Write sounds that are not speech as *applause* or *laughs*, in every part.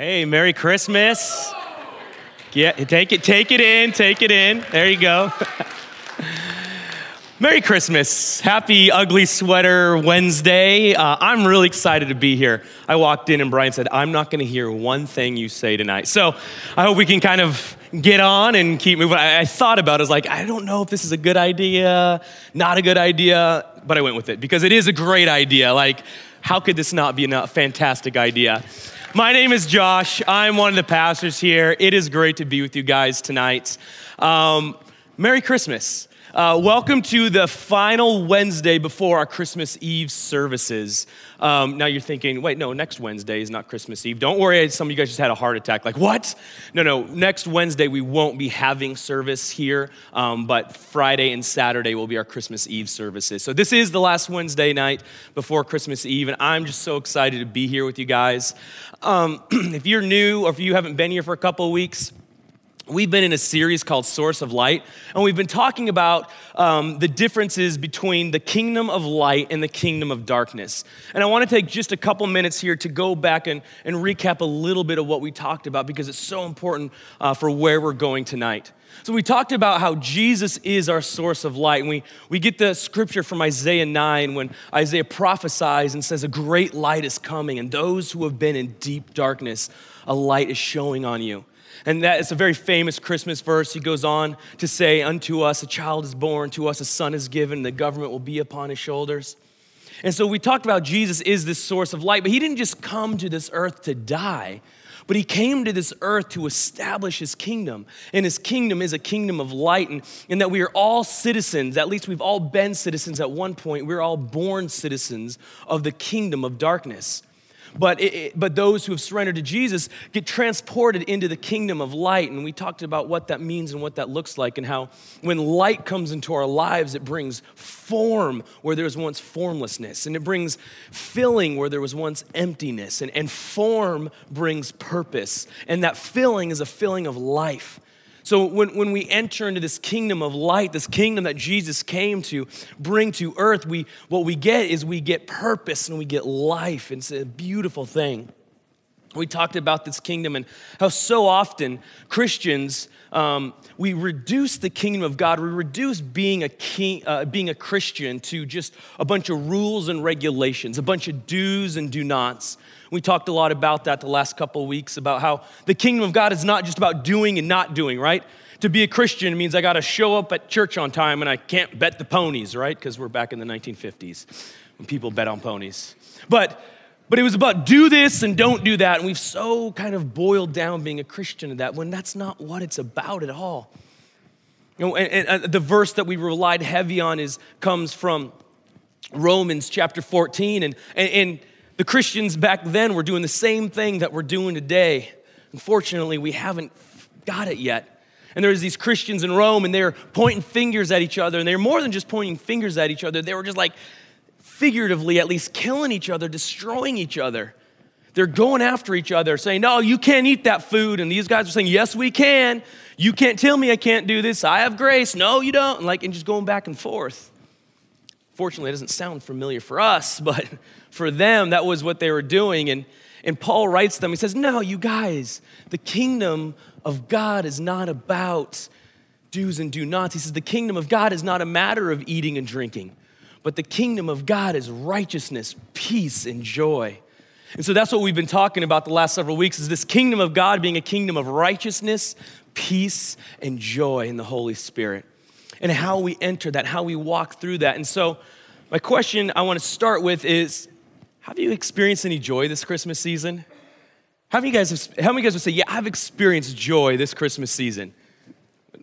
Hey, Merry Christmas. Yeah, take it, take it in, take it in. There you go. *laughs* Merry Christmas. Happy Ugly Sweater Wednesday. Uh, I'm really excited to be here. I walked in and Brian said, I'm not going to hear one thing you say tonight. So I hope we can kind of get on and keep moving. I, I thought about it, I was like, I don't know if this is a good idea, not a good idea, but I went with it because it is a great idea. Like, how could this not be a fantastic idea? My name is Josh. I'm one of the pastors here. It is great to be with you guys tonight. Um, Merry Christmas. Uh, welcome to the final Wednesday before our Christmas Eve services. Um, now you're thinking, wait, no, next Wednesday is not Christmas Eve. Don't worry, some of you guys just had a heart attack. Like, what? No, no, next Wednesday we won't be having service here, um, but Friday and Saturday will be our Christmas Eve services. So this is the last Wednesday night before Christmas Eve, and I'm just so excited to be here with you guys. Um, *clears throat* if you're new or if you haven't been here for a couple weeks, We've been in a series called Source of Light, and we've been talking about um, the differences between the kingdom of light and the kingdom of darkness. And I want to take just a couple minutes here to go back and, and recap a little bit of what we talked about because it's so important uh, for where we're going tonight. So, we talked about how Jesus is our source of light. And we, we get the scripture from Isaiah 9 when Isaiah prophesies and says, A great light is coming, and those who have been in deep darkness, a light is showing on you. And that is a very famous Christmas verse. He goes on to say, Unto us a child is born, to us a son is given, the government will be upon his shoulders. And so we talked about Jesus is this source of light, but he didn't just come to this earth to die, but he came to this earth to establish his kingdom. And his kingdom is a kingdom of light, and, and that we are all citizens, at least we've all been citizens at one point, we're all born citizens of the kingdom of darkness. But, it, it, but those who have surrendered to Jesus get transported into the kingdom of light. And we talked about what that means and what that looks like, and how when light comes into our lives, it brings form where there was once formlessness, and it brings filling where there was once emptiness. And, and form brings purpose. And that filling is a filling of life. So when, when we enter into this kingdom of light, this kingdom that Jesus came to bring to earth, we, what we get is we get purpose and we get life. It's a beautiful thing. We talked about this kingdom and how so often Christians, um, we reduce the kingdom of God, we reduce being a, king, uh, being a Christian to just a bunch of rules and regulations, a bunch of do's and do nots. We talked a lot about that the last couple of weeks about how the kingdom of God is not just about doing and not doing, right? To be a Christian means I got to show up at church on time and I can't bet the ponies, right? Because we're back in the 1950s when people bet on ponies. But but it was about do this and don't do that. And we've so kind of boiled down being a Christian to that when that's not what it's about at all. You know, and, and uh, the verse that we relied heavy on is comes from Romans chapter 14. And, and, and the Christians back then were doing the same thing that we're doing today. Unfortunately, we haven't got it yet. And there's these Christians in Rome, and they're pointing fingers at each other. And they're more than just pointing fingers at each other, they were just like figuratively, at least, killing each other, destroying each other. They're going after each other, saying, No, you can't eat that food. And these guys are saying, Yes, we can. You can't tell me I can't do this. I have grace. No, you don't. And like, and just going back and forth. Fortunately, it doesn't sound familiar for us, *laughs* but for them, that was what they were doing. And, and Paul writes them, he says, No, you guys, the kingdom of God is not about do's and do nots. He says, The kingdom of God is not a matter of eating and drinking, but the kingdom of God is righteousness, peace, and joy. And so that's what we've been talking about the last several weeks is this kingdom of God being a kingdom of righteousness, peace, and joy in the Holy Spirit and how we enter that, how we walk through that. And so, my question I want to start with is Have you experienced any joy this Christmas season? How many, guys have, how many guys would say, Yeah, I've experienced joy this Christmas season?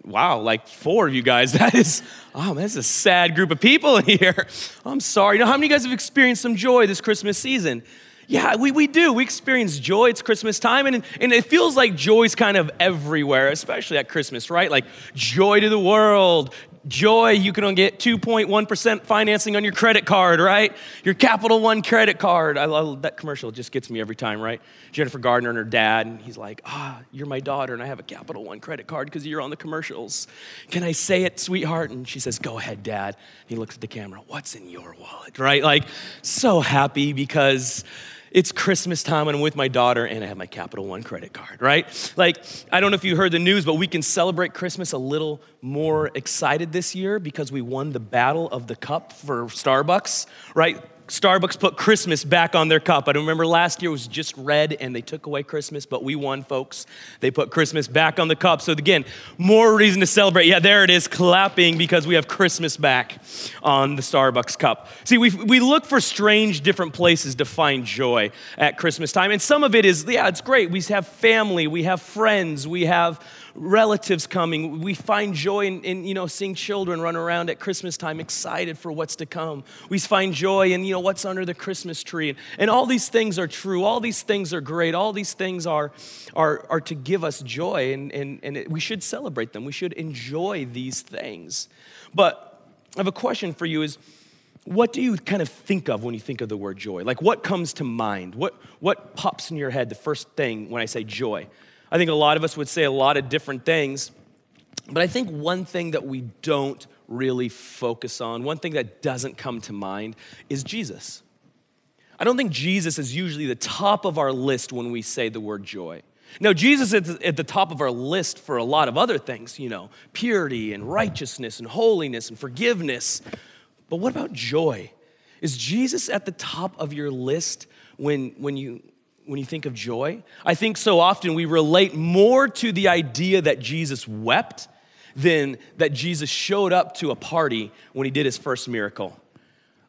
Wow, like four of you guys. *laughs* That is, oh, man, that's a sad group of people in here. *laughs* I'm sorry. You know, how many of you guys have experienced some joy this Christmas season? Yeah, we, we do. We experience joy. It's Christmas time, and, and it feels like joy's kind of everywhere, especially at Christmas, right? Like joy to the world, joy, you can get 2.1% financing on your credit card, right? Your Capital One credit card. I love that commercial. Just gets me every time, right? Jennifer Gardner and her dad, and he's like, ah, you're my daughter, and I have a Capital One credit card because you're on the commercials. Can I say it, sweetheart? And she says, go ahead, dad. He looks at the camera, what's in your wallet, right? Like, so happy because it's Christmas time and I'm with my daughter and I have my Capital One credit card, right? Like, I don't know if you heard the news, but we can celebrate Christmas a little more excited this year because we won the battle of the cup for Starbucks, right? Starbucks put Christmas back on their cup. I remember last year was just red and they took away Christmas, but we won, folks. They put Christmas back on the cup. So, again, more reason to celebrate. Yeah, there it is, clapping because we have Christmas back on the Starbucks cup. See, we, we look for strange, different places to find joy at Christmas time. And some of it is, yeah, it's great. We have family, we have friends, we have relatives coming. We find joy in, in, you know, seeing children run around at Christmas time excited for what's to come. We find joy in, you know, what's under the Christmas tree. And and all these things are true. All these things are great. All these things are, are, are to give us joy, and, and, and it, we should celebrate them. We should enjoy these things. But I have a question for you is, what do you kind of think of when you think of the word joy? Like what comes to mind? What, what pops in your head the first thing when I say joy? I think a lot of us would say a lot of different things, but I think one thing that we don't really focus on, one thing that doesn't come to mind, is Jesus. I don't think Jesus is usually the top of our list when we say the word joy. Now, Jesus is at the top of our list for a lot of other things, you know, purity and righteousness and holiness and forgiveness. But what about joy? Is Jesus at the top of your list when, when you when you think of joy? I think so often we relate more to the idea that Jesus wept than that Jesus showed up to a party when he did his first miracle.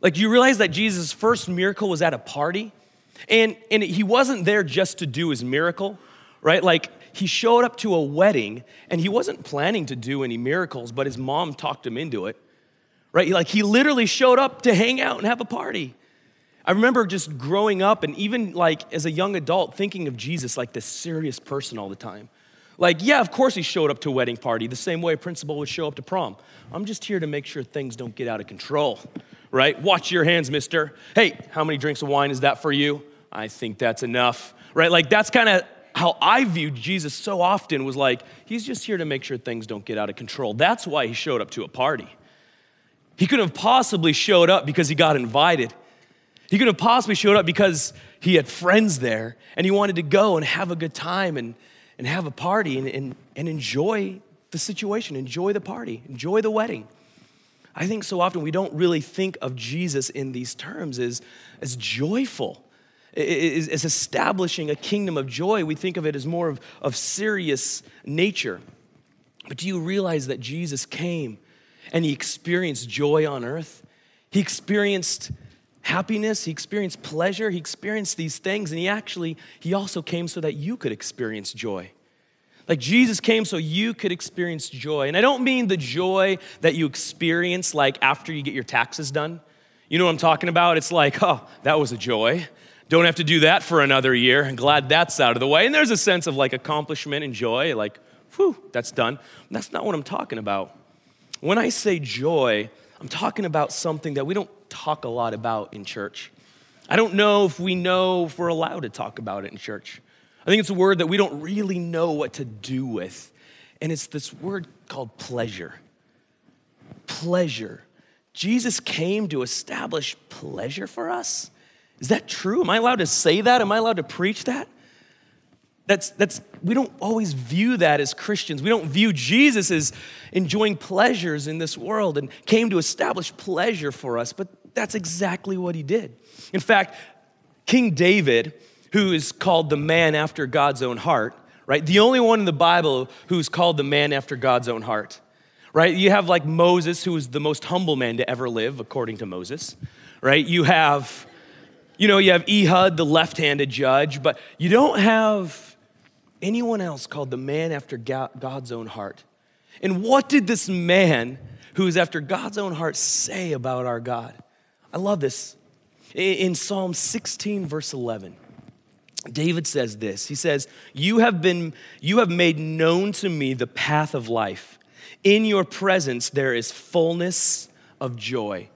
Like, you realize that Jesus' first miracle was at a party? And, and he wasn't there just to do his miracle, right? Like, he showed up to a wedding and he wasn't planning to do any miracles, but his mom talked him into it, right? Like, he literally showed up to hang out and have a party. I remember just growing up and even like as a young adult thinking of Jesus like this serious person all the time. Like, yeah, of course he showed up to a wedding party the same way a principal would show up to prom. I'm just here to make sure things don't get out of control, right? Watch your hands, mister. Hey, how many drinks of wine is that for you? I think that's enough, right? Like, that's kind of how I viewed Jesus so often was like, he's just here to make sure things don't get out of control. That's why he showed up to a party. He couldn't have possibly showed up because he got invited. He could have possibly showed up because he had friends there and he wanted to go and have a good time and, and have a party and, and, and enjoy the situation, enjoy the party, enjoy the wedding. I think so often we don't really think of Jesus in these terms as, as joyful, as, as establishing a kingdom of joy. We think of it as more of, of serious nature. But do you realize that Jesus came and he experienced joy on earth? He experienced happiness, he experienced pleasure, he experienced these things, and he actually, he also came so that you could experience joy. Like Jesus came so you could experience joy. And I don't mean the joy that you experience like after you get your taxes done. You know what I'm talking about? It's like, oh, that was a joy. Don't have to do that for another year. I'm glad that's out of the way. And there's a sense of like accomplishment and joy, like, whew, that's done. That's not what I'm talking about. When I say joy, I'm talking about something that we don't talk a lot about in church. I don't know if we know if we're allowed to talk about it in church. I think it's a word that we don't really know what to do with. And it's this word called pleasure. Pleasure. Jesus came to establish pleasure for us. Is that true? Am I allowed to say that? Am I allowed to preach that? That's, that's, we don't always view that as Christians. We don't view Jesus as enjoying pleasures in this world and came to establish pleasure for us, but that's exactly what he did. In fact, King David, who is called the man after God's own heart, right? The only one in the Bible who's called the man after God's own heart, right? You have like Moses, who was the most humble man to ever live, according to Moses, right? You have, you know, you have Ehud, the left handed judge, but you don't have anyone else called the man after God's own heart. And what did this man who is after God's own heart say about our God? I love this. In Psalm 16, verse 11, David says this. He says, You have been, you have made known to me the path of life. In your presence there is fullness of joy.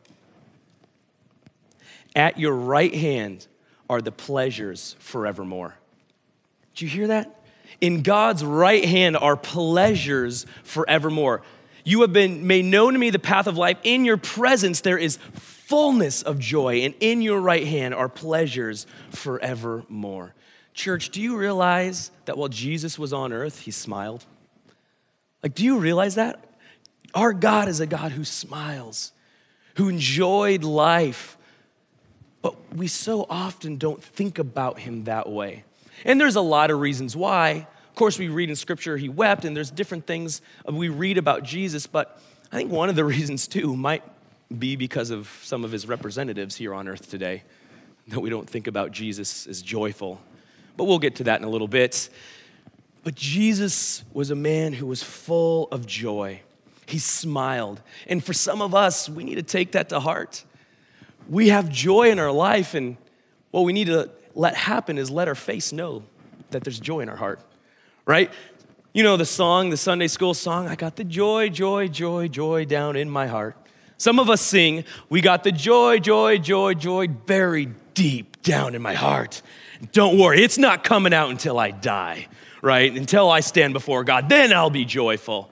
At your right hand are the pleasures forevermore. Do you hear that? In God's right hand are pleasures forevermore. You have been made known to me the path of life. In your presence there is fullness of joy, and in your right hand are pleasures forevermore. Church, do you realize that while Jesus was on earth, he smiled? Like, do you realize that? Our God is a God who smiles, who enjoyed life, but we so often don't think about him that way. And there's a lot of reasons why. Of course, we read in scripture he wept, and there's different things we read about Jesus, but I think one of the *laughs* reasons too might be because of some of his representatives here on earth today, that we don't think about Jesus as joyful. But we'll get to that in a little bit. But Jesus was a man who was full of joy. He smiled. And for some of us, we need to take that to heart. We have joy in our life, and what we need to let happen is let our face know that there's joy in our heart, right? You know the song, the Sunday school song, I got the joy, joy, joy, joy down in my heart. Some of us sing, We got the joy, joy, joy, joy buried deep down in my heart. Don't worry, it's not coming out until I die, right? Until I stand before God, then I'll be joyful.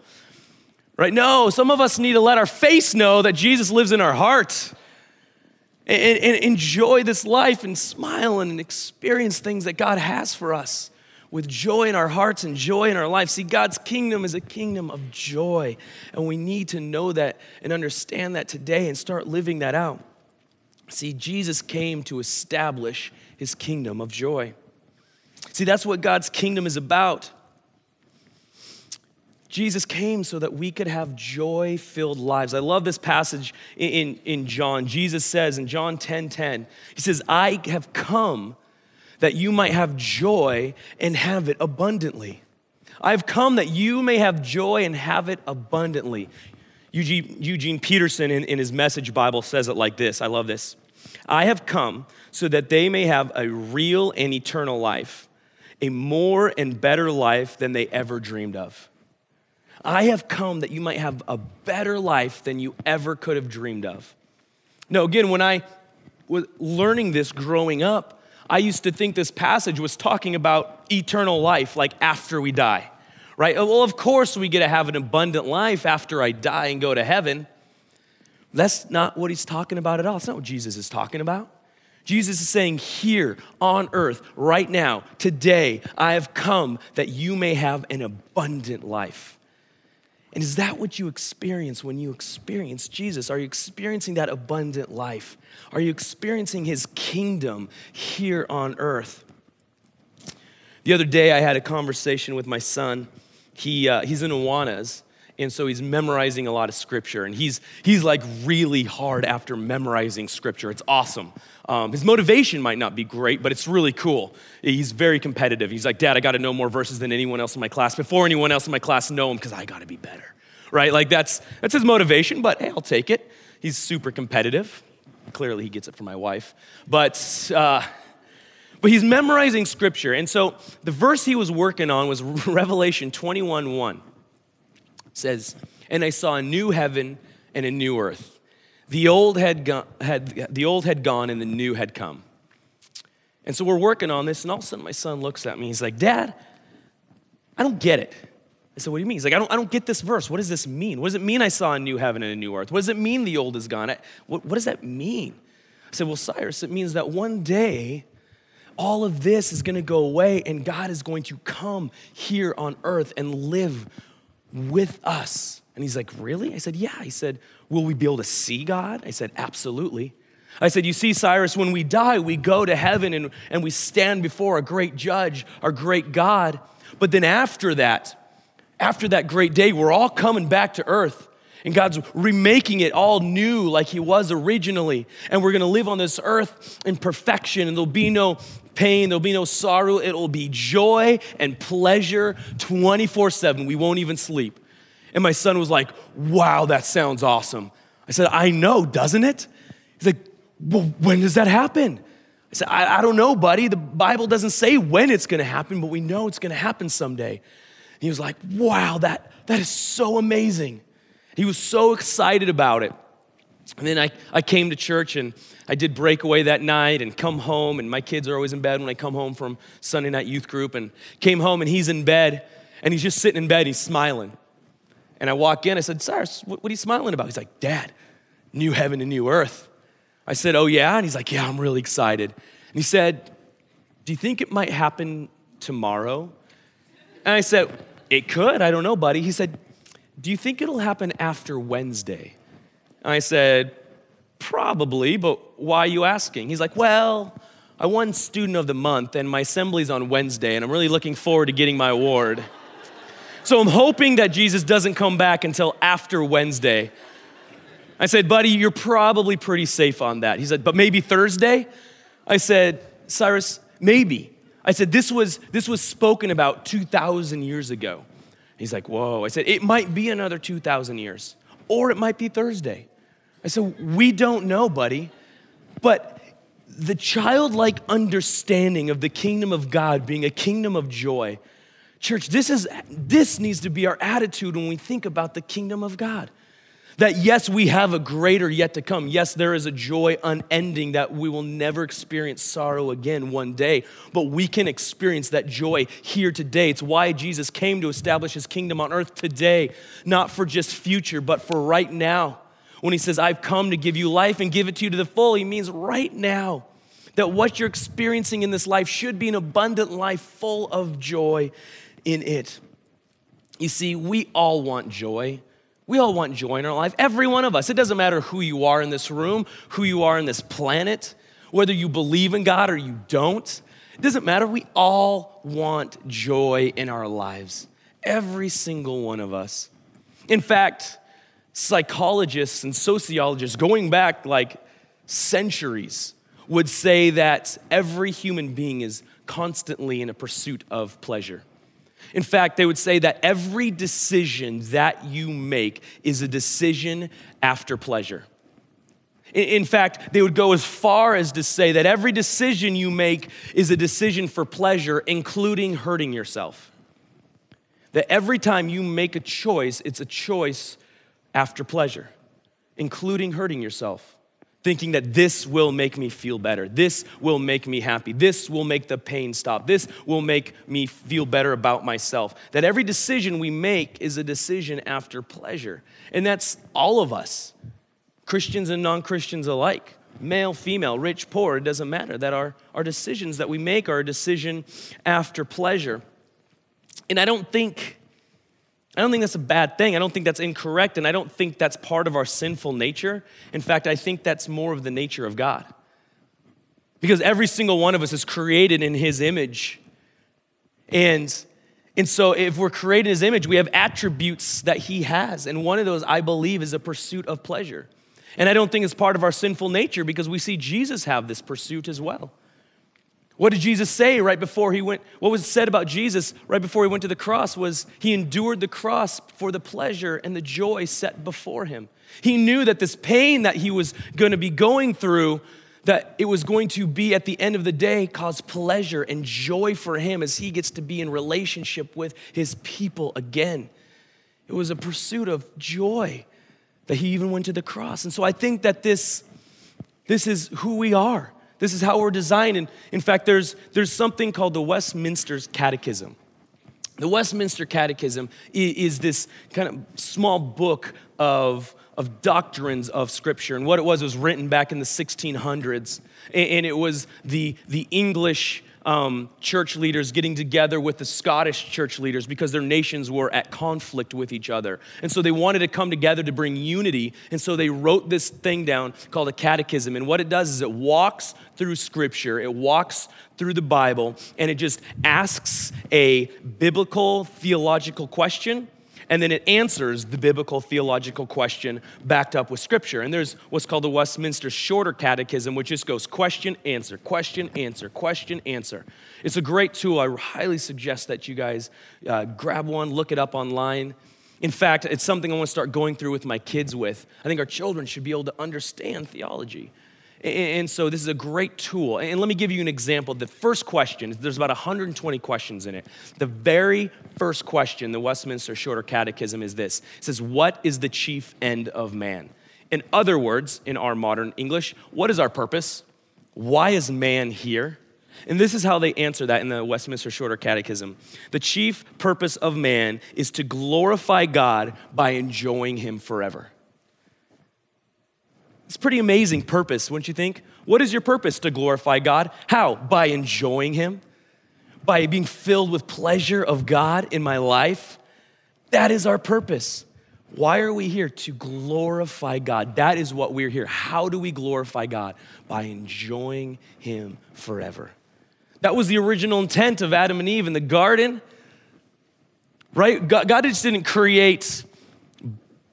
Right? No, some of us need to let our face know that Jesus lives in our heart and, and enjoy this life and smile and experience things that God has for us with joy in our hearts and joy in our life. See, God's kingdom is a kingdom of joy, and we need to know that and understand that today and start living that out. See, Jesus came to establish his kingdom of joy. See, that's what God's kingdom is about. Jesus came so that we could have joy filled lives. I love this passage in, in, John. Jesus says in John 10 10, He says, I have come that you might have joy and have it abundantly. I've come that you may have joy and have it abundantly. Eugene, Eugene Peterson in, in his message Bible says it like this I love this. I have come so that they may have a real and eternal life, a more and better life than they ever dreamed of. I have come that you might have a better life than you ever could have dreamed of. No, again, when I was learning this growing up, I used to think this passage was talking about eternal life, like after we die, right? Oh, well, of course, we get to have an abundant life after I die and go to heaven. That's not what he's talking about at all. It's not what Jesus is talking about. Jesus is saying, Here on earth, right now, today, I have come that you may have an abundant life. And is that what you experience when you experience Jesus? Are you experiencing that abundant life? Are you experiencing his kingdom here on earth? The other day, I had a conversation with my son. He, uh, he's in Awanas, and so he's memorizing a lot of scripture, and he's, he's like really hard after memorizing scripture. It's awesome. Um, his motivation might not be great, but it's really cool. He's very competitive. He's like, Dad, I got to know more verses than anyone else in my class before anyone else in my class know them because I got to be better, right? Like that's that's his motivation. But hey, I'll take it. He's super competitive. Clearly, he gets it from my wife, but. Uh, but he's memorizing scripture. And so the verse he was working on was *laughs* Revelation 21 1. Says, And I saw a new heaven and a new earth. The old had, gone, had, the old had gone and the new had come. And so we're working on this, and all of a sudden my son looks at me. He's like, Dad, I don't get it. I said, What do you mean? He's like, I don't, I don't get this verse. What does this mean? What does it mean I saw a new heaven and a new earth? What does it mean the old is gone? What, what does that mean? I said, Well, Cyrus, it means that one day all of this is going to go away and God is going to come here on earth and live with us. And he's like, Really? I said, Yeah. He said, Will we be able to see God? I said, Absolutely. I said, You see, Cyrus, when we die, we go to heaven and, and we stand before a great judge, our great God. But then after that, after that great day, we're all coming back to earth. And God's remaking it all new like He was originally. And we're gonna live on this earth in perfection, and there'll be no pain, there'll be no sorrow. It'll be joy and pleasure 24 7. We won't even sleep. And my son was like, Wow, that sounds awesome. I said, I know, doesn't it? He's like, well, when does that happen? I said, I, I don't know, buddy. The Bible doesn't say when it's to happen, but we know it's to happen someday. And he was like, wow, that, that is so amazing. He was so excited about it. And then I, I came to church and I did breakaway that night and come home. And my kids are always in bed when I come home from Sunday night youth group. And came home and he's in bed and he's just sitting in bed. He's smiling. And I walk in. I said, Cyrus, what, what are you smiling about? He's like, Dad, new heaven and new earth. I said, Oh, yeah? And he's like, Yeah, I'm really excited. And he said, Do you think it might happen tomorrow? And I said, It could. I don't know, buddy. He said, Do you think it'll happen after Wednesday? And I said, Probably, but why are you asking? He's like, Well, I won Student of the Month, and my assembly's on Wednesday, and I'm really looking forward to getting my award. So I'm hoping that Jesus doesn't come back until after Wednesday. I said, buddy, you're probably pretty safe on that. He said, but maybe Thursday? I said, Cyrus, maybe. I said, this was, this was spoken about 2,000 years ago. He's like, whoa. I said, it might be another 2,000 years, or it might be Thursday. I said, we don't know, buddy. But the childlike understanding of the kingdom of God being a kingdom of joy, church, this, is, this needs to be our attitude when we think about the kingdom of God. That yes, we have a greater yet to come. Yes, there is a joy unending that we will never experience sorrow again one day, but we can experience that joy here today. It's why Jesus came to establish his kingdom on earth today, not for just future, but for right now. When he says, I've come to give you life and give it to you to the full, he means right now. That what you're experiencing in this life should be an abundant life full of joy in it. You see, we all want joy. We all want joy in our life, every one of us. It doesn't matter who you are in this room, who you are in this planet, whether you believe in God or you don't. It doesn't matter. We all want joy in our lives, every single one of us. In fact, psychologists and sociologists, going back like centuries, would say that every human being is constantly in a pursuit of pleasure. In fact, they would say that every decision that you make is a decision after pleasure. In fact, they would go as far as to say that every decision you make is a decision for pleasure, including hurting yourself. That every time you make a choice, it's a choice after pleasure, including hurting yourself thinking that this will make me feel better. This will make me happy. This will make the pain stop. This will make me feel better about myself. That every decision we make is a decision after pleasure. And that's all of us, Christians and non Christians alike. Male, female, rich, poor, it doesn't matter. That our, our decisions that we make are a decision after pleasure. And I don't think I don't think that's a bad thing. I don't think that's incorrect, and I don't think that's part of our sinful nature. In fact, I think that's more of the nature of God. Because every single one of us is created in His image. And, and so, if we're created in His image, we have attributes that He has. And one of those, I believe, is a pursuit of pleasure. And I don't think it's part of our sinful nature because we see Jesus have this pursuit as well. What did Jesus say right before he went? What was said about Jesus right before he went to the cross was he endured the cross for the pleasure and the joy set before him. He knew that this pain that he was going to be going through, that it was going to be at the end of the day cause pleasure and joy for him as he gets to be in relationship with his people again. It was a pursuit of joy that he even went to the cross. And so I think that this, this is who we are. This is how we're designed. And in fact, there's, there's something called the Westminster Catechism. The Westminster Catechism is this kind of small book of, of doctrines of Scripture. And what it was was written back in the 1600s. And it was the, the English um, church leaders getting together with the Scottish church leaders because their nations were at conflict with each other. And so they wanted to come together to bring unity. And so they wrote this thing down called a catechism. And what it does is it walks through scripture, it walks through the Bible, and it just asks a biblical theological question and then it answers the biblical theological question backed up with scripture. And there's what's called the Westminster Shorter Catechism, which just goes question, answer, question, answer, question, answer. It's a great tool. I highly suggest that you guys uh, grab one, look it up online. In fact, it's something I want to start going through with my kids with. I think our children should be able to understand theology. And so this is a great tool. And let me give you an example. The first question, there's about 120 questions in it. The very first question, the Westminster Shorter Catechism, is this It says, What is the chief end of man? In other words, in our modern English, what is our purpose? Why is man here? And this is how they answer that in the Westminster Shorter Catechism. The chief purpose of man is to glorify God by enjoying him forever. It's pretty amazing purpose, wouldn't you think? What is your purpose? To glorify God. How? By enjoying Him, by being filled with pleasure of God in my life. That is our purpose. Why are we here? To glorify God. That is what we're here. How do we glorify God? By enjoying Him forever. That was the original intent of Adam and Eve in the garden, right? God, just didn't create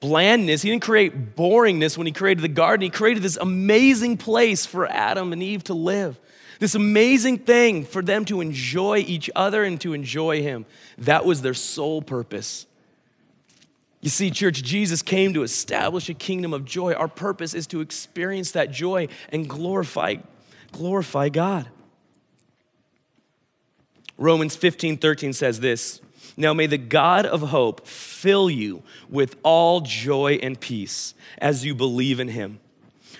blandness. He didn't create boringness when he created the garden. He created this amazing place for Adam and Eve to live. This amazing thing for them to enjoy each other and to enjoy him. That was their sole purpose. You see, church, Jesus came to establish a kingdom of joy. Our purpose is to experience that joy and glorify, glorify God. Romans 15 13 says this now may the God of hope fill you with all joy and peace as you believe in him,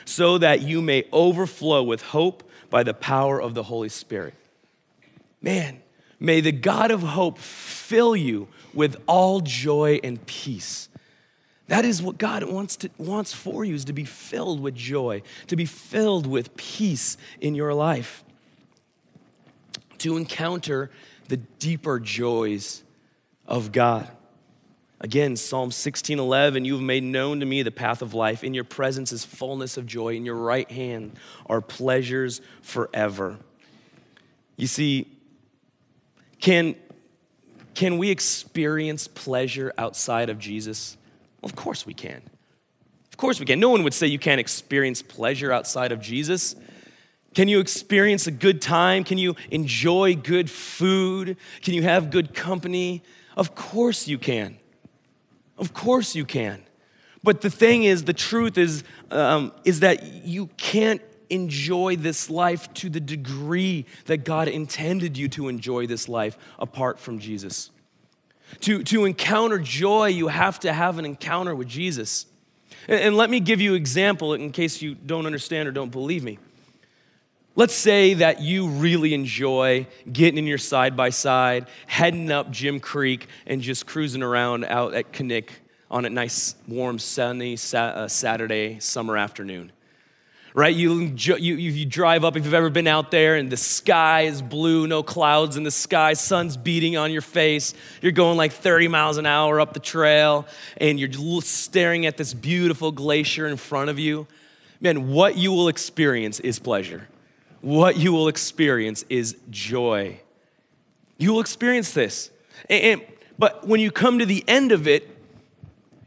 so that you may overflow with hope by the power of the Holy Spirit. Man, may the God of hope fill you with all joy and peace. That is what God wants, to, wants for you is to be filled with joy, to be filled with peace in your life, to encounter the deeper joys of God. Again, Psalm 16:11, you have made known to me the path of life. In your presence is fullness of joy. In your right hand are pleasures forever. You see, can, can we experience pleasure outside of Jesus? Of course we can. Of course we can. No one would say you can't experience pleasure outside of Jesus. Can you experience a good time? Can you enjoy good food? Can you have good company? Of course you can. Of course you can. But the thing is, the truth is, um, is that you can't enjoy this life to the degree that God intended you to enjoy this life apart from Jesus. To, to encounter joy, you have to have an encounter with Jesus. And, and let me give you an example in case you don't understand or don't believe me. Let's say that you really enjoy getting in your side by side, heading up Jim Creek, and just cruising around out at Knik on a nice, warm, sunny uh, Saturday summer afternoon. Right? You, you, you drive up if you've ever been out there and the sky is blue, no clouds in the sky, sun's beating on your face. You're going like 30 miles an hour up the trail and you're staring at this beautiful glacier in front of you. Man, what you will experience is pleasure what you will experience is joy. You will experience this. And, but when you come to the end of it,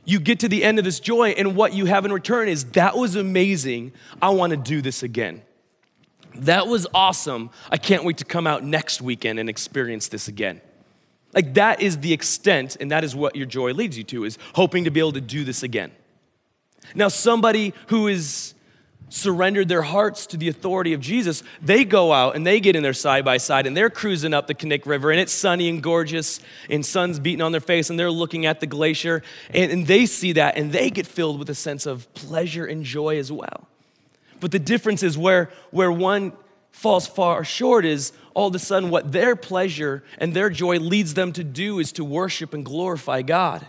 you get to the end of this joy, and what you have in return is that was amazing. I want to do this again. That was awesome. I can't wait to come out next weekend and experience this again. Like that is the extent, and that is what your joy leads you to, is hoping to be able to do this again. Now, somebody who is surrendered their hearts to the authority of Jesus, they go out and they get in their side by side and they're cruising up the Knik River and it's sunny and gorgeous and sun's beating on their face and they're looking at the glacier and, and they see that and they get filled with a sense of pleasure and joy as well. But the difference is where, where one falls far short is all of a sudden what their pleasure and their joy leads them to do is to worship and glorify God.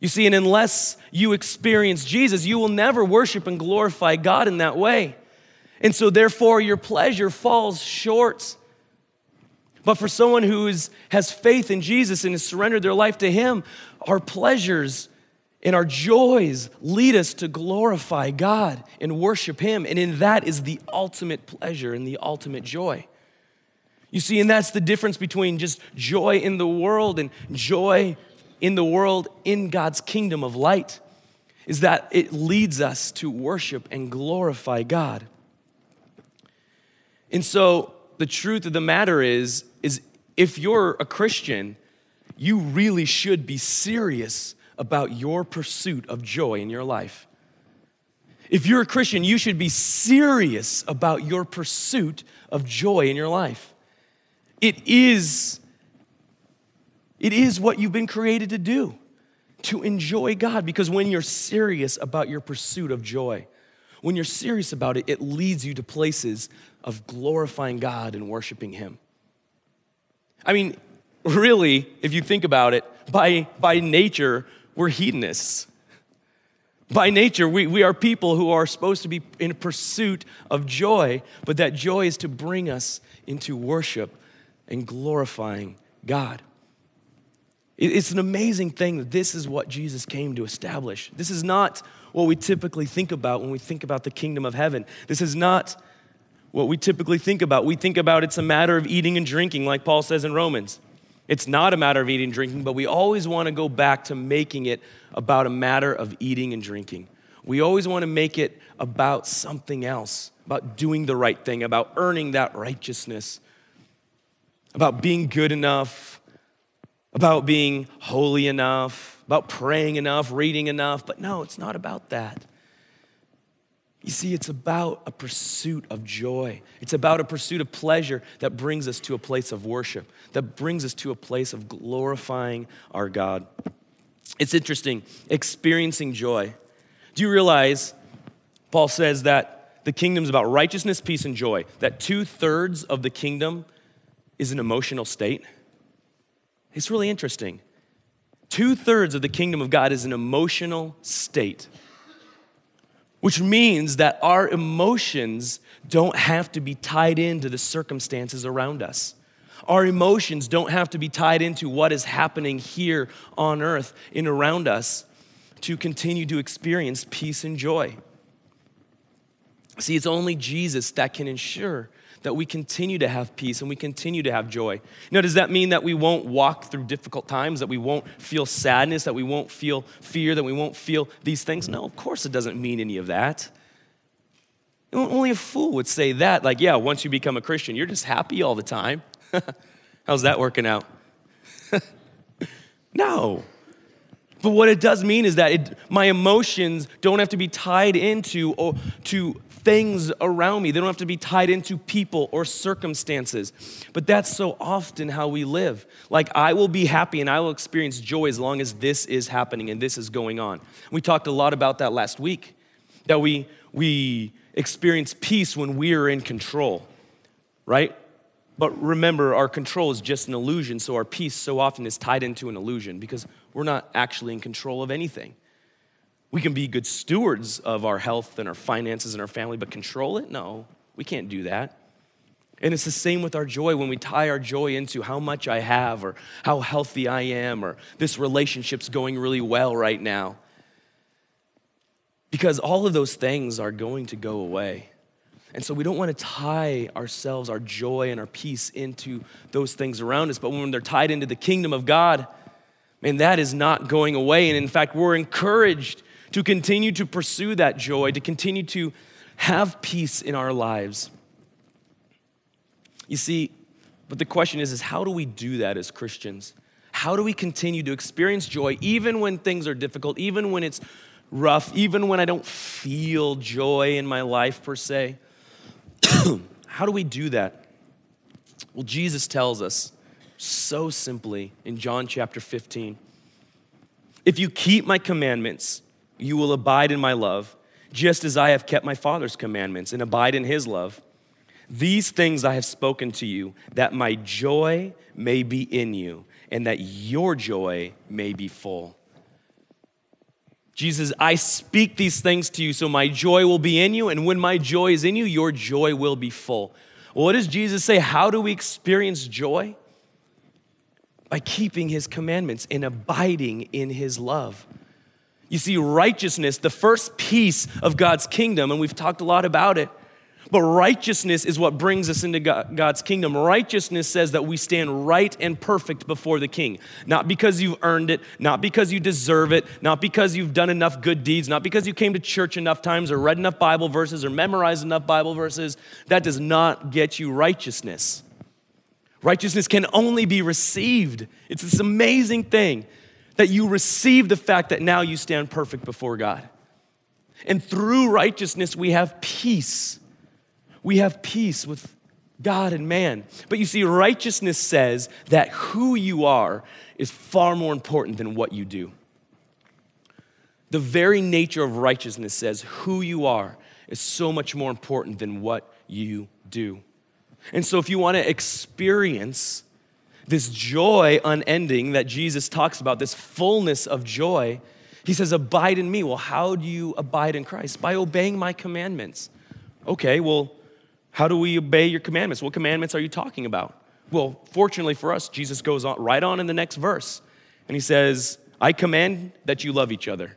You see, and unless you experience Jesus, you will never worship and glorify God in that way. And so, therefore, your pleasure falls short. But for someone who is, has faith in Jesus and has surrendered their life to Him, our pleasures and our joys lead us to glorify God and worship Him. And in that is the ultimate pleasure and the ultimate joy. You see, and that's the difference between just joy in the world and joy in the world in God's kingdom of light is that it leads us to worship and glorify God. And so the truth of the matter is is if you're a Christian, you really should be serious about your pursuit of joy in your life. If you're a Christian, you should be serious about your pursuit of joy in your life. It is, it is what you've been created to do, to enjoy God. Because when you're serious about your pursuit of joy, when you're serious about it, it leads you to places of glorifying God and worshiping Him. I mean, really, if you think about it, by, by nature, we're hedonists. By nature, we, we are people who are supposed to be in pursuit of joy, but that joy is to bring us into worship and glorifying God. It's an amazing thing that this is what Jesus came to establish. This is not what we typically think about when we think about the kingdom of heaven. This is not what we typically think about. We think about it's a matter of eating and drinking, like Paul says in Romans. It's not a matter of eating and drinking, but we always want to go back to making it about a matter of eating and drinking. We always want to make it about something else, about doing the right thing, about earning that righteousness, about being good enough, about being holy enough, about praying enough, reading enough. But no, it's not about that. You see, it's about a pursuit of joy. It's about a pursuit of pleasure that brings us to a place of worship, that brings us to a place of glorifying our God. It's interesting, experiencing joy. Do you realize Paul says that the kingdom is about righteousness, peace, and joy, that two thirds of the kingdom is an emotional state? It's really interesting. Two thirds of the kingdom of God is an emotional state which means that our emotions don't have to be tied into the circumstances around us. Our emotions don't have to be tied into what is happening here on earth and around us to continue to experience peace and joy. See, it's only Jesus that can ensure that we continue to have peace and we continue to have joy. Now, does that mean that we won't walk through difficult times, that we won't feel sadness, that we won't feel fear, that we won't feel these things? No, of course it doesn't mean any of that. Only a fool would say that. Like, yeah, once you become a Christian, you're just happy all the time. *laughs* How's that working out? *laughs* no. But what it does mean is that it, my emotions don't have to be tied into or to things around me. They don't have to be tied into people or circumstances. But that's so often how we live. Like, I will be happy and I will experience joy as long as this is happening and this is going on. We talked a lot about that last week, that we, we experience peace when we are in control, right? But remember, our control is just an illusion, so our peace so often is tied into an illusion because we're not actually in control of anything. We can be good stewards of our health and our finances and our family, but control it? No, we can't do that. And it's the same with our joy when we tie our joy into how much I have or how healthy I am or this relationship's going really well right now. Because all of those things are going to go away. And so we don't want to tie ourselves, our joy and our peace into those things around us. But when they're tied into the kingdom of God, man, that is not going away. And in fact, we're encouraged to continue to pursue that joy, to continue to have peace in our lives. You see, but the question is, is how do we do that as Christians? How do we continue to experience joy even when things are difficult, even when it's rough, even when I don't feel joy in my life per se? *clears throat* how do we do that? Well, Jesus tells us so simply in John chapter 15 if you keep my commandments, you will abide in my love, just as I have kept my Father's commandments and abide in his love. These things I have spoken to you, that my joy may be in you, and that your joy may be full. Jesus, I speak these things to you so my joy will be in you, and when my joy is in you, your joy will be full. Well, what does Jesus say? How do we experience joy? By keeping his commandments and abiding in his love. You see, righteousness, the first piece of God's kingdom, and we've talked a lot about it, but righteousness is what brings us into God's kingdom. Righteousness says that we stand right and perfect before the king. Not because you've earned it, not because you deserve it, not because you've done enough good deeds, not because you came to church enough times or read enough Bible verses or memorized enough Bible verses. That does not get you righteousness. Righteousness can only be received. It's this amazing thing that you receive the fact that now you stand perfect before God. And through righteousness, we have peace. We have peace with God and man. But you see, righteousness says that who you are is far more important than what you do. The very nature of righteousness says who you are is so much more important than what you do. And so, if you want to experience this joy unending that Jesus talks about, this fullness of joy, he says, Abide in me. Well, how do you abide in Christ? By obeying my commandments. Okay, well, how do we obey your commandments? What commandments are you talking about? Well, fortunately for us, Jesus goes on right on in the next verse, and he says, I command that you love each other.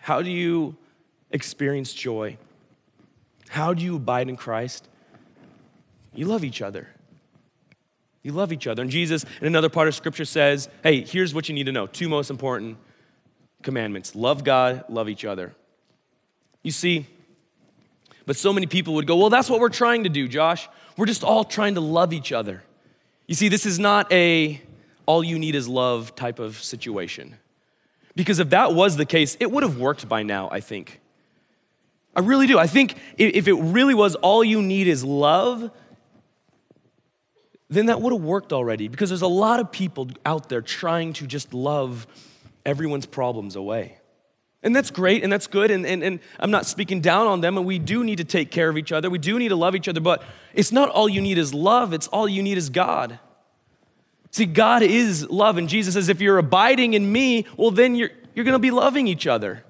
How do you experience joy? How do you abide in Christ? You love each other. You love each other. And Jesus, in another part of Scripture, says, hey, here's what you need to know two most important commandments love God, love each other. You see, but so many people would go, well, that's what we're trying to do, Josh. We're just all trying to love each other. You see, this is not a all you need is love type of situation. Because if that was the case, it would have worked by now, I think. I really do. I think if it really was all you need is love, then that would have worked already because there's a lot of people out there trying to just love everyone's problems away. And that's great and that's good. And, and, and I'm not speaking down on them. And we do need to take care of each other. We do need to love each other. But it's not all you need is love, it's all you need is God. See, God is love. And Jesus says, if you're abiding in me, well, then you're, you're going to be loving each other.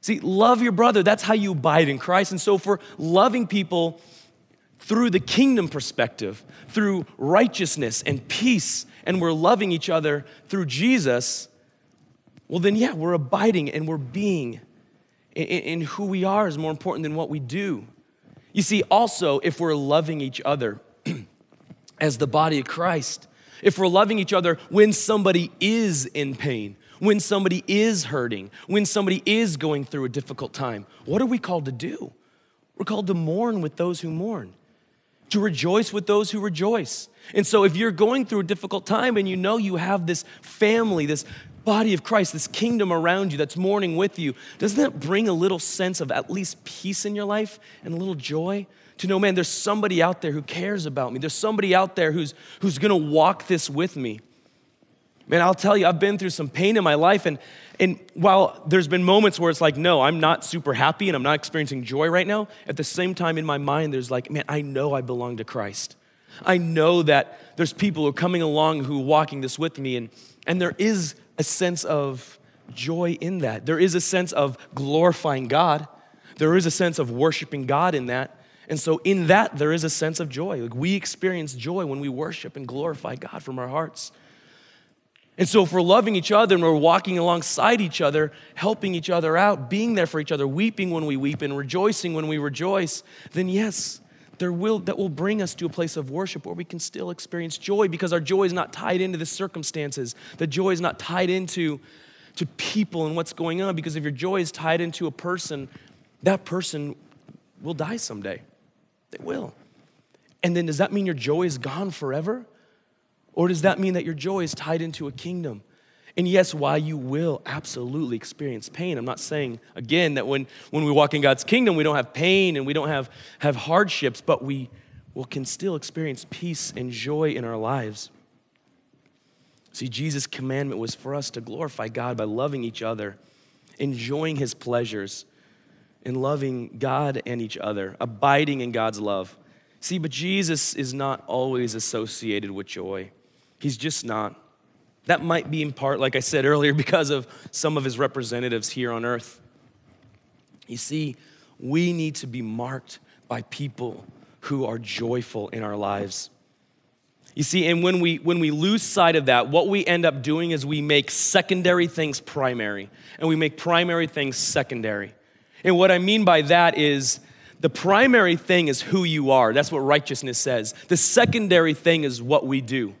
See, love your brother. That's how you abide in Christ. And so, for loving people, through the kingdom perspective, through righteousness and peace, and we're loving each other through Jesus, well, then, yeah, we're abiding and we're being. In, who we are is more important than what we do. You see, also, if we're loving each other *clears throat* as the body of Christ, if we're loving each other when somebody is in pain, when somebody is hurting, when somebody is going through a difficult time, what are we called to do? We're called to mourn with those who mourn to rejoice with those who rejoice. And so, if you're going through a difficult time and you know you have this family, this body of Christ, this kingdom around you that's mourning with you, doesn't that bring a little sense of at least peace in your life and a little joy? To know, man, there's somebody out there who cares about me. There's somebody out there who's, who's gonna walk this with me. Man, I'll tell you, I've been through some pain in my life, and, and while there's been moments where it's like, no, I'm not super happy and I'm not experiencing joy right now, at the same time in my mind, there's like, man, I know I belong to Christ. I know that there's people who are coming along who are walking this with me, and, and there is a sense of joy in that. There is a sense of glorifying God. There is a sense of worshiping God in that. And so, in that, there is a sense of joy. Like we experience joy when we worship and glorify God from our hearts. And so, if we're loving each other and we're walking alongside each other, helping each other out, being there for each other, weeping when we weep and rejoicing when we rejoice, then yes, there will, that will bring us to a place of worship where we can still experience joy because our joy is not tied into the circumstances. The joy is not tied into to people and what's going on because if your joy is tied into a person, that person will die someday. They will. And then does that mean your joy is gone forever? Or does that mean that your joy is tied into a kingdom? And yes, why you will absolutely experience pain, I'm not saying, again, that when, when we walk in God's kingdom, we don't have pain and we don't have, have hardships, but we will, can still experience peace and joy in our lives. See, Jesus' commandment was for us to glorify God by loving each other, enjoying his pleasures, and loving God and each other, abiding in God's love. See, but Jesus is not always associated with joy. He's just not. That might be in part, like I said earlier, *laughs* because of some of his representatives here on earth. You see, we need to be marked by people who are joyful in our lives. You see, and when we when we lose sight of that, what we end up doing is we make secondary things primary, and we make primary things secondary. And what I mean by that is the primary thing is who you are. That's what righteousness says. The secondary thing is what we do.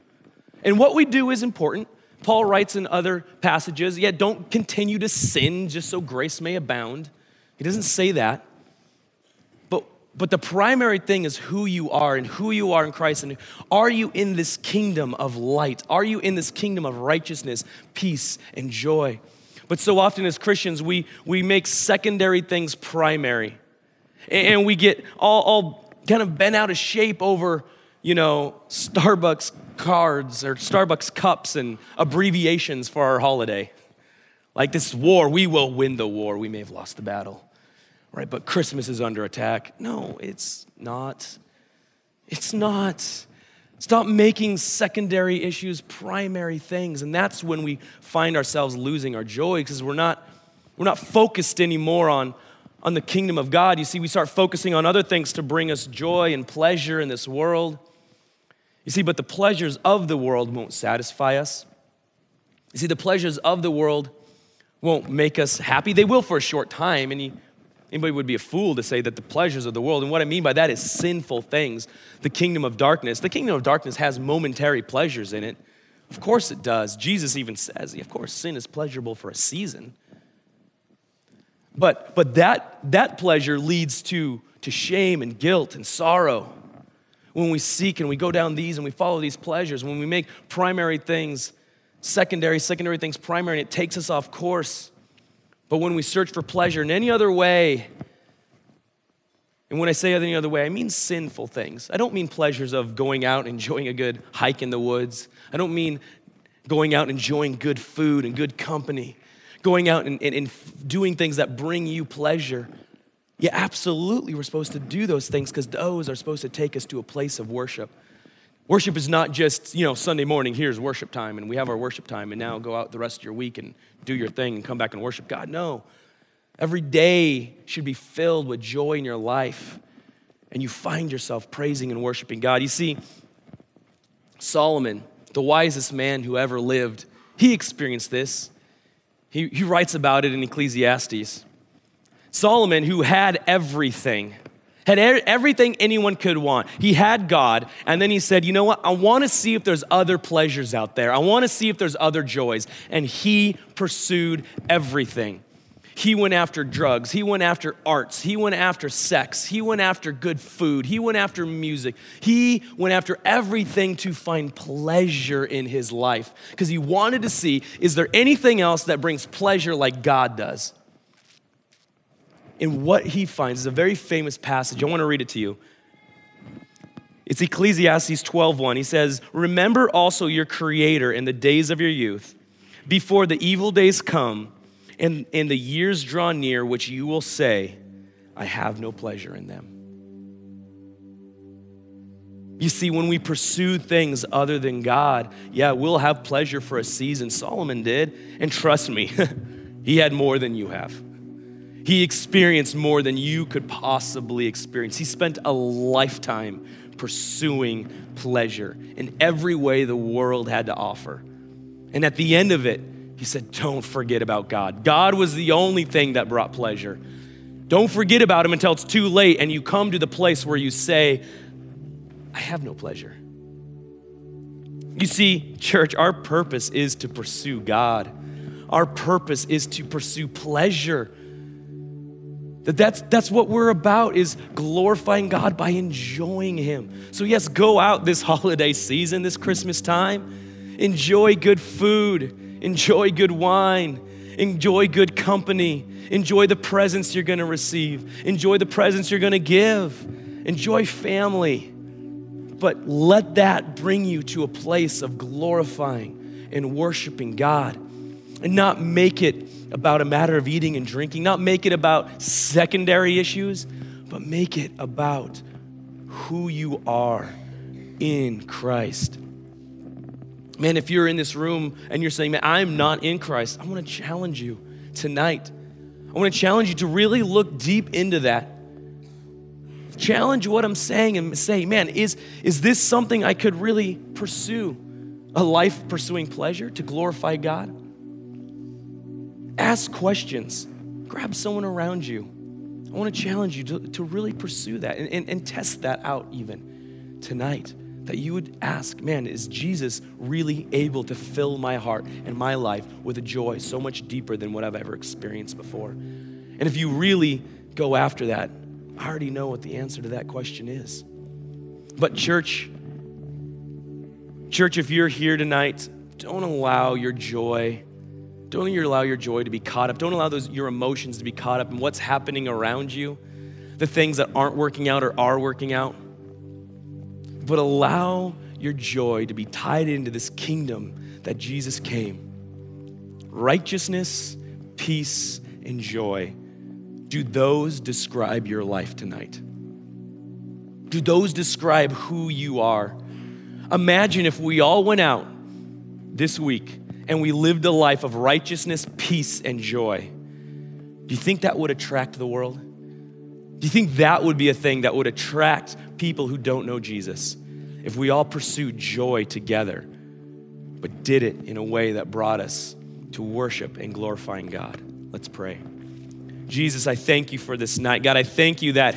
And what we do is important. Paul writes in other passages, yeah, don't continue to sin just so grace may abound. He doesn't say that. But, but the primary thing is who you are and who you are in Christ. And are you in this kingdom of light? Are you in this kingdom of righteousness, peace, and joy? But so often as Christians, we, we make secondary things primary. And we get all, all kind of bent out of shape over, you know, Starbucks cards or Starbucks cups and abbreviations for our holiday. Like this war, we will win the war. We may have lost the battle, right? But Christmas is under attack. No, it's not. It's not. Stop making secondary issues primary things. And that's when we find ourselves losing our joy because we're not, we're not focused anymore on, on the kingdom of God. You see, we start focusing on other things to bring us joy and pleasure in this world. You see, but the pleasures of the world won't satisfy us. You see, the pleasures of the world won't make us happy. They will for a short time, and you, Anybody would be a fool to say that the pleasures of the world, and what I mean by that is sinful things, the kingdom of darkness. The kingdom of darkness has momentary pleasures in it. Of course it does. Jesus even says, of course, sin is pleasurable for a season. But, but that, that pleasure leads to, to shame and guilt and sorrow. When we seek and we go down these and we follow these pleasures, when we make primary things secondary, secondary things primary, and it takes us off course but when we search for pleasure in any other way, and when I say any other way, I mean sinful things. I don't mean pleasures of going out and enjoying a good hike in the woods. I don't mean going out and enjoying good food and good company, going out and, and, and doing things that bring you pleasure. Yeah, absolutely, we're supposed to do those things because those are supposed to take us to a place of worship. Worship is not just, you know, Sunday morning, here's worship time, and we have our worship time, and now go out the rest of your week and do your thing and come back and worship God. No. Every day should be filled with joy in your life, and you find yourself praising and worshiping God. You see, Solomon, the wisest man who ever lived, he experienced this. He, he writes about it in Ecclesiastes. Solomon, who had everything, had everything anyone could want. He had God, and then he said, You know what? I want to see if there's other pleasures out there. I want to see if there's other joys. And he pursued everything. He went after drugs. He went after arts. He went after sex. He went after good food. He went after music. He went after everything to find pleasure in his life because he wanted to see is there anything else that brings pleasure like God does? And what he finds is a very famous passage. I want to read it to you. It's Ecclesiastes 12:1. He says, "Remember also your creator in the days of your youth, before the evil days come and, and the years draw near which you will say, I have no pleasure in them." You see, when we pursue things other than God, yeah, we'll have pleasure for a season. Solomon did. And trust me, *laughs* he had more than you have. He experienced more than you could possibly experience. He spent a lifetime pursuing pleasure in every way the world had to offer. And at the end of it, he said, Don't forget about God. God was the only thing that brought pleasure. Don't forget about Him until it's too late and you come to the place where you say, I have no pleasure. You see, church, our purpose is to pursue God. Our purpose is to pursue pleasure. That that's, that's what we're about is glorifying God by enjoying Him. So, yes, go out this *laughs* holiday season, this Christmas time. Enjoy good food, enjoy good wine, enjoy good company, enjoy the presents you're gonna receive, enjoy the presents you're gonna give, enjoy family. But let that bring you to a place of glorifying and worshiping God and not make it about a matter of eating and drinking, not make it about secondary issues, but make it about who you are in Christ. Man, if you're in this room and you're saying, Man, I'm not in Christ, I want to challenge you tonight. I want to challenge you to really look deep into that. Challenge what I'm saying and say, Man, is, is this something I could really pursue? A life pursuing pleasure to glorify God? Ask questions. Grab someone around you. I want to challenge you to, to really pursue that and, and, and test that out even tonight. That you would ask, man, is Jesus really able to fill my heart and my life with a joy so much deeper than what I've ever experienced before? And if you really go after that, I already know what the answer to that question is. But, church, church, if you're here tonight, don't allow your joy Don't allow your joy to be caught up. Don't allow those, your emotions to be caught up in what's happening around you, the things that aren't working out or are working out. But allow your joy to be tied into this kingdom that Jesus came righteousness, peace, and joy. Do those describe your life tonight? Do those describe who you are? Imagine if we all went out this week and we lived a life of righteousness, peace, and joy. Do you think that would attract the world? Do you think that would be a thing that would attract people who don't know Jesus? If we all pursued joy together, but did it in a way that brought us to worship and glorifying God. Let's pray. Jesus, I thank you for this night. God, I thank you that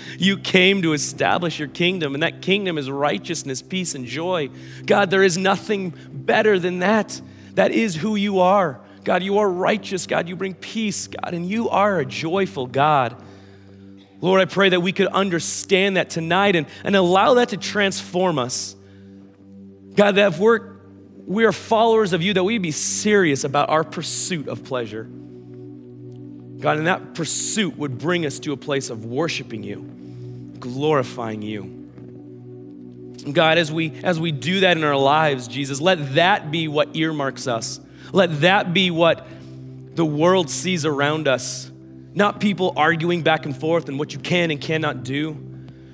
*laughs* you came to establish your kingdom, and that kingdom is righteousness, peace, and joy. God, there is nothing better than that. That is who you are. God, you are righteous. God, you bring peace, God, and you are a joyful God. Lord, I pray that we could understand that tonight and, and allow that to transform us. God, that if we're we are followers of you, that we be serious about our pursuit of pleasure. God, and that pursuit would bring us to a place of worshiping you, glorifying you. God, as we as we do that in our lives, Jesus, let that be what earmarks us. Let that be what the world sees around us. Not people arguing back and forth and what you can and cannot do,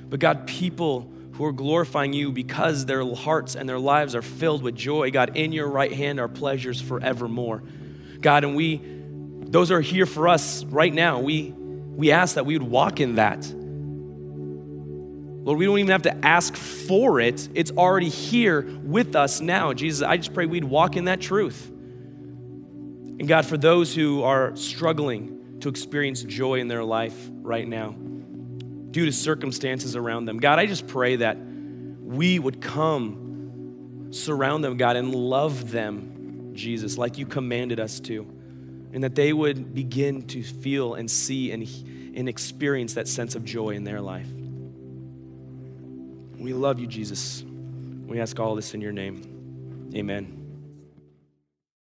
but God, people who are glorifying you because their hearts and their lives are filled with joy. God, in your right hand are pleasures forevermore. God, and we, those are here for us right now. We, we ask that we would walk in that. Lord, we don't even have to ask for it. It's already here with us now. Jesus, I just pray we'd walk in that truth. And God, for those who are struggling to experience joy in their life right now, due to circumstances around them. God, I just pray that we would come, surround them, God, and love them, Jesus, like you commanded us to. And that they would begin to feel and see and, and experience that sense of joy in their life. We love you, Jesus. We ask all this in your name. Amen.